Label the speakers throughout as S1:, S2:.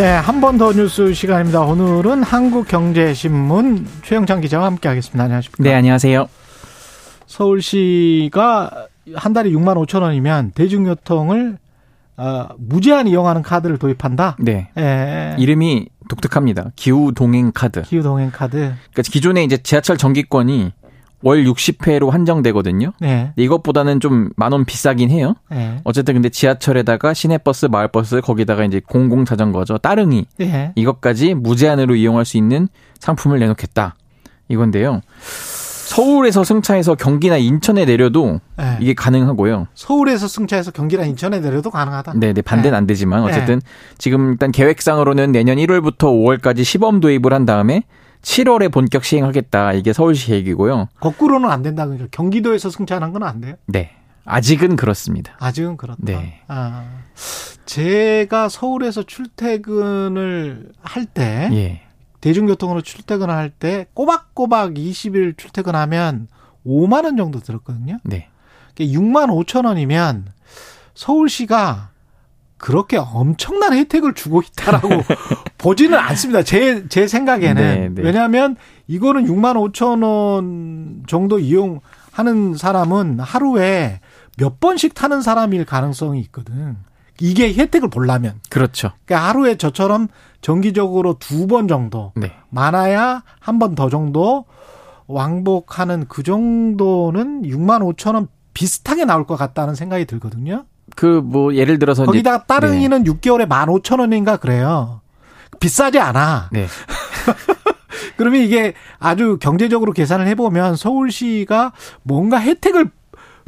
S1: 네, 한 번 더 뉴스 시간입니다. 오늘은 한국경제신문 최영창 기자와 함께하겠습니다. 안녕하십니까?
S2: 네, 안녕하세요.
S1: 서울시가 한 달에 6만 5천 원이면 대중교통을 어, 무제한 이용하는 카드를 도입한다.
S2: 네.
S1: 예.
S2: 이름이 독특합니다. 기후 동행 카드.
S1: 기후 동행 카드.
S2: 그러니까 기존에 이제 지하철 정기권이 월 60회로 한정되거든요.
S1: 네.
S2: 이것보다는 좀 만 원 비싸긴 해요.
S1: 네.
S2: 어쨌든 근데 지하철에다가 시내버스, 마을버스 거기다가 이제 공공 자전거죠. 따릉이
S1: 네.
S2: 이것까지 무제한으로 이용할 수 있는 상품을 내놓겠다. 이건데요. 서울에서 승차해서 경기나 인천에 내려도
S1: 네.
S2: 이게 가능하고요.
S1: 서울에서 승차해서 경기나 인천에 내려도 가능하다.
S2: 네, 네 반대는
S1: 네.
S2: 안 되지만 어쨌든 지금 일단 계획상으로는 내년 1월부터 5월까지 시범 도입을 한 다음에 7월에 본격 시행하겠다. 이게 서울시 계획이고요.
S1: 거꾸로는 안 된다. 그러죠. 경기도에서 승차하는 건안 돼요.
S2: 네. 아직은 그렇습니다.
S1: 아직은 그렇다.
S2: 네.
S1: 아, 제가 서울에서 출퇴근을 할 때
S2: 예.
S1: 대중교통으로 출퇴근할 때 꼬박꼬박 20일 출퇴근하면 5만 원 정도 들었거든요.
S2: 네.
S1: 6만 5천 원이면 서울시가 그렇게 엄청난 혜택을 주고 있다라고 보지는 않습니다. 제, 제 생각에는.
S2: 네, 네.
S1: 왜냐하면 이거는 6만 5천 원 정도 이용하는 사람은 하루에 몇 번씩 타는 사람일 가능성이 있거든. 이게 혜택을 보려면.
S2: 그렇죠.
S1: 그러니까 하루에 저처럼 정기적으로 두 번 정도
S2: 네.
S1: 많아야 한 번 더 정도 왕복하는 그 정도는 6만 5천 원 비슷하게 나올 것 같다는 생각이 들거든요.
S2: 그 뭐 예를 들어서
S1: 거기다가 따릉이는 6개월에 1만 5천 원인가 그래요. 비싸지 않아.
S2: 네.
S1: 그러면 이게 아주 경제적으로 계산을 해보면 서울시가 뭔가 혜택을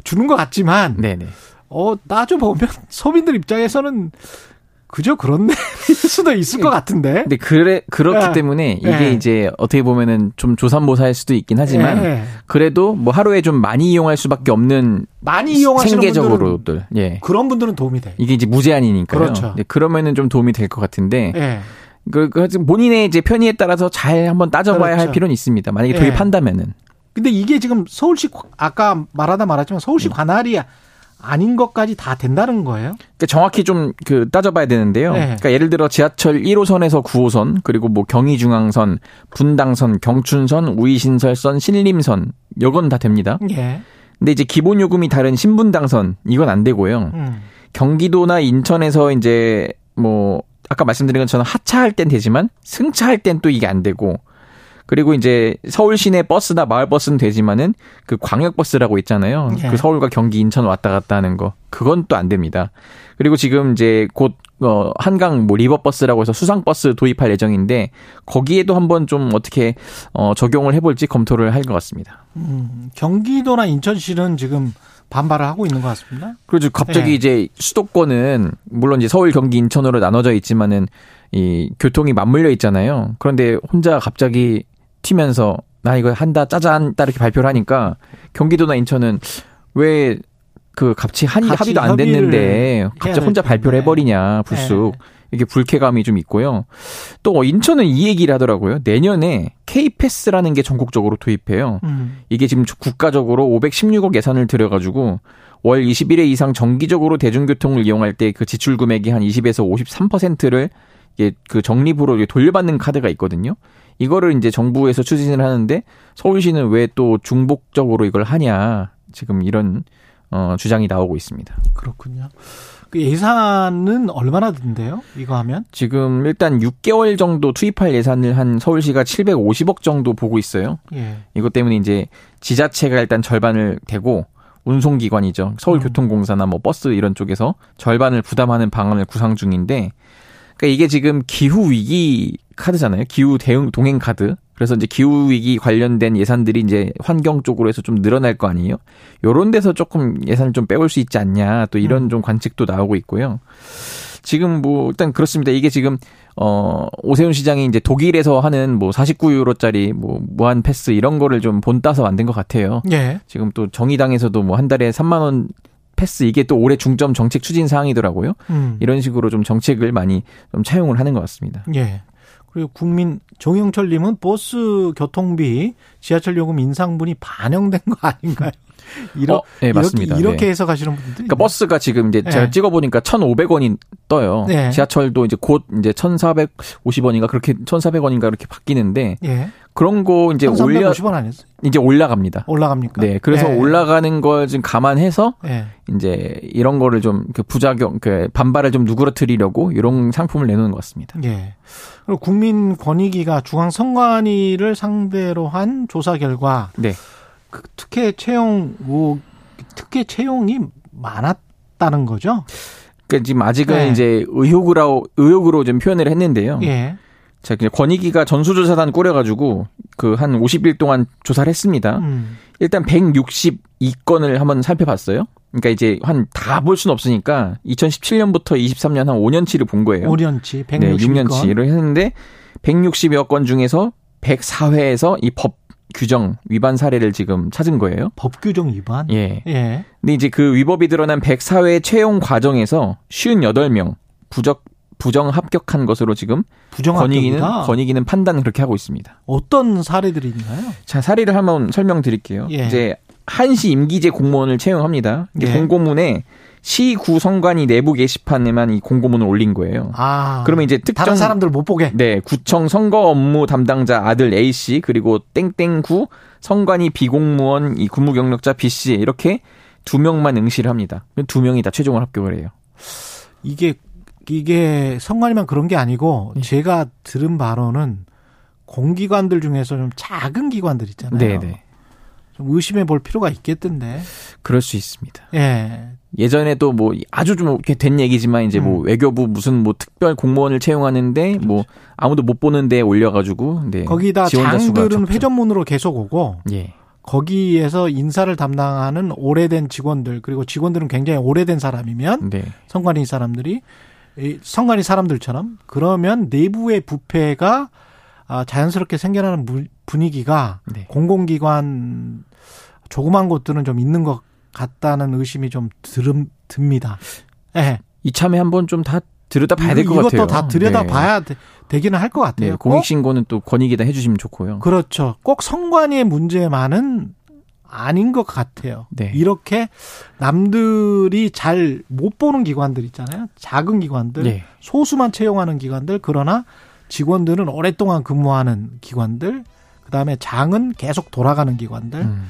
S1: 주는 것 같지만
S2: 네, 네.
S1: 어 따져 보면 서민들 입장에서는 그저 그런데 수도 있을 것 같은데.
S2: 근데 그래 그렇기
S1: 예.
S2: 때문에 이게
S1: 예.
S2: 이제 어떻게 보면은 좀 조삼모사일 수도 있긴 하지만
S1: 예.
S2: 그래도 뭐 하루에 좀 많이 이용할 수밖에 없는
S1: 많이 이용하시는
S2: 생계적으로들 예.
S1: 그런 분들은 도움이 돼.
S2: 이게 이제 무제한이니까요.
S1: 그렇죠.
S2: 네, 그러면은 좀 도움이 될 것 같은데
S1: 예.
S2: 그, 그 본인의 이제 편의에 따라서 잘 한번 따져봐야
S1: 그렇죠.
S2: 할 필요는 있습니다. 만약에
S1: 예.
S2: 도입한다면은
S1: 근데 이게 지금 서울시 관- 아까 말하다 말았지만 서울시
S2: 네.
S1: 관할이 아닌 것까지 다 된다는 거예요.
S2: 그러니까 정확히 좀 그 따져봐야 되는데요.
S1: 네.
S2: 그러니까 예를 들어 지하철 1호선에서 9호선 그리고 뭐 경의중앙선, 분당선, 경춘선, 우이신설선, 신림선 요건 다 됩니다.
S1: 예.
S2: 근데 이제 기본 요금이 다른 신분당선 이건 안 되고요.
S1: 음.
S2: 경기도나 인천에서 이제 뭐 아까 말씀드린 것처럼 하차할 땐 되지만 승차할 땐 또 이게 안 되고 그리고 이제 서울 시내 버스나 마을 버스는 되지만은 그 광역 버스라고 있잖아요.
S1: 예.
S2: 그 서울과 경기 인천 왔다 갔다 하는 거 그건 또 안 됩니다. 그리고 지금 이제 곧 어, 한강 뭐 river 버스라고 해서 수상 버스 도입할 예정인데 거기에도 한번 좀 어떻게 어, 적용을 해볼지 검토를 할 것 같습니다.
S1: 음. 경기도나 인천시는 지금 반발을 하고 있는 것 같습니다.
S2: 그리고 갑자기
S1: 네.
S2: 이제 수도권은 물론 이제 서울, 경기, 인천으로 나눠져 있지만은 이 교통이 맞물려 있잖아요. 그런데 혼자 갑자기 튀면서 나 이거 한다 짜잔 딱 이렇게 발표를 하니까 경기도나 인천은 왜 그 같이 한 합의도 안 됐는데 갑자기 혼자
S1: 될
S2: 발표를. 해버리냐 불쑥
S1: 네.
S2: 이게 불쾌감이 좀 있고요. 또 인천은 이 얘기를 하더라고요. 내년에 K-패스라는 게 전국적으로 도입해요.
S1: 음.
S2: 이게 지금 국가적으로 516억 예산을 들여가지고 월 21회 이상 정기적으로 대중교통을 이용할 때 그 지출 금액이 한 20에서 53%를 이게 그 적립으로 돌려받는 카드가 있거든요. 이거를 이제 정부에서 추진을 하는데 서울시는 왜 또 중복적으로 이걸 하냐 지금 이런 어 주장이 나오고 있습니다.
S1: 그렇군요. 그 예산은 얼마나 든대요? 이거 하면?
S2: 지금 일단 6개월 정도 투입할 예산을 한 서울시가 750억 정도 보고 있어요.
S1: 예.
S2: 이것 때문에 이제 지자체가 일단 절반을 대고 운송기관이죠. 서울교통공사나 뭐 버스 이런 쪽에서 절반을 부담하는 방안을 구상 중인데, 그러니까 이게 지금 기후 위기 카드잖아요. 기후 대응 동행 카드. 그래서 이제 기후 위기 관련된 예산들이 이제 환경 쪽으로 해서 좀 늘어날 거 아니에요. 요런 데서 조금 예산을 좀 빼올 수 있지 않냐. 또 이런 좀 관측도 나오고 있고요. 지금 뭐 일단 그렇습니다. 이게 지금 어 오세훈 시장이 이제 독일에서 하는 뭐 49유로짜리 뭐 무한 패스 이런 거를 좀 본따서 만든 것 같아요.
S1: 예.
S2: 지금 또 정의당에서도 뭐 한 달에 3만 원 패스 이게 또 올해 중점 정책 추진 사항이더라고요.
S1: 음.
S2: 이런 식으로 좀 정책을 많이 좀 차용을 하는 것 같습니다.
S1: 예. 그리고 국민 정영철님은 버스 교통비, 지하철 요금 인상분이 반영된 거 아닌가요? 이러,
S2: 어, 네, 맞습니다.
S1: 이렇게, 이렇게
S2: 네.
S1: 해석하시는 분들이.
S2: 그러니까 버스가 지금 이제 제가
S1: 네.
S2: 찍어 보니까 1,500원이 떠요.
S1: 네.
S2: 지하철도 이제 곧 이제 1,450원인가 그렇게 1,400원인가 그렇게 바뀌는데
S1: 예.
S2: 그런 거 이제 올려
S1: 350원 아니었어요?
S2: 이제 올라갑니다.
S1: 올라갑니까?
S2: 네, 그래서
S1: 예.
S2: 올라가는 걸 지금 감안해서
S1: 예.
S2: 이제 이런 거를 좀그 부작용, 그 반발을 좀 누그러뜨리려고 이런 상품을 내놓는 것 같습니다.
S1: 예. 그리고 국민권익위가 중앙선관위를 상대로 한 조사 결과
S2: 네,
S1: 그 특혜 채용 뭐 특혜 채용이 많았다는 거죠?
S2: 그러니까 지금 아직은
S1: 네.
S2: 이제 의혹으로 의혹으로 좀 표현을 했는데요.
S1: 예.
S2: 자, 그냥 권익위가 전수조사단 꾸려가지고 그 한 50일 동안 조사를 했습니다.
S1: 음.
S2: 일단 162건을 한번 살펴봤어요. 그러니까 이제 한 다 볼 수는 없으니까 2017년부터 23년 한 5년치를 본 거예요.
S1: 5년치, 160건.
S2: 네, 6년치를 했는데 160여 건 중에서 104회에서 이 법 규정 위반 사례를 지금 찾은 거예요.
S1: 법 규정 위반.
S2: 예.
S1: 예.
S2: 근데 이제 그 위법이 드러난 104회 채용 과정에서 58명 부적 부정 합격한 것으로 지금 권익위는. 권익위는 판단을 그렇게 하고 있습니다.
S1: 어떤 사례들이 있나요?
S2: 자, 사례를 한번 설명드릴게요.
S1: 예.
S2: 이제 한시 임기제 공무원을 채용합니다.
S1: 예.
S2: 공고문에 시구 성관이 내부 게시판에만 이 공고문을 올린 거예요.
S1: 아.
S2: 그러면 이제 특정
S1: 다른 사람들 못 보게.
S2: 네, 구청 선거 업무 담당자 아들 A 씨 그리고 땡땡구 성관이 비공무원 이 근무 경력자 B 씨 이렇게 두 명만 응시를 합니다. 두 명이 다 최종을 합격을 해요.
S1: 이게 이게 선관위만 그런 게 아니고
S2: 예.
S1: 제가 들은 바로는 공기관들 중에서 좀 작은 기관들 있잖아요.
S2: 네, 네.
S1: 좀 의심해 볼 필요가 있겠던데.
S2: 그럴 수 있습니다.
S1: 예.
S2: 예전에도 뭐 아주 좀 이렇게 된 얘기지만 이제 뭐
S1: 음.
S2: 외교부 무슨 뭐 특별 공무원을 채용하는데 뭐 아무도 못 보는 데 올려가지고 네.
S1: 거기다 장들은. 회전문으로 계속 오고
S2: 예.
S1: 거기에서 인사를 담당하는 오래된 직원들 그리고 직원들은 굉장히 오래된 사람이면
S2: 네.
S1: 선관위 사람들이 이 선관위 사람들처럼 그러면 내부의 부패가 아, 자연스럽게 생겨나는 무- 분위기가
S2: 네.
S1: 공공기관 조그만 곳들은 좀 있는 것 같다는 의심이 좀 들, 듭니다. 예.
S2: 이참에 한번 좀 다 들여다 봐야 될것
S1: 이것도
S2: 같아요.
S1: 다 들여다
S2: 네.
S1: 봐야 되, 되기는 할 것 같아요.
S2: 네,
S1: 꼭
S2: 공익신고는 또 권익이다 해주시면 좋고요.
S1: 그렇죠. 꼭 선관위의 문제만은 아닌 것 같아요.
S2: 네.
S1: 이렇게 남들이 잘 못 보는 기관들 있잖아요. 작은 기관들,
S2: 네.
S1: 소수만 채용하는 기관들, 그러나 직원들은 오랫동안 근무하는 기관들, 그 다음에 장은 계속 돌아가는 기관들,
S2: 음,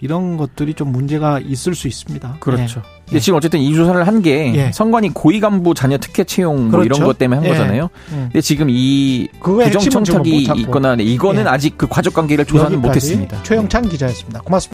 S1: 이런 것들이 좀 문제가 있을 수 있습니다.
S2: 그렇죠.
S1: 네.
S2: 근데 지금 어쨌든 이 조사를 한게
S1: 예.
S2: 선관위 고위 간부 자녀 특혜 채용 뭐
S1: 그렇죠.
S2: 이런 것 때문에 한
S1: 예.
S2: 거잖아요.
S1: 음.
S2: 근데 지금 이
S1: 그거의
S2: 부정 청탁이. 있거나 네, 이거는
S1: 예.
S2: 아직 그 과적 관계를 조사는 못했습니다.
S1: 최영찬 기자였습니다. 고맙습니다.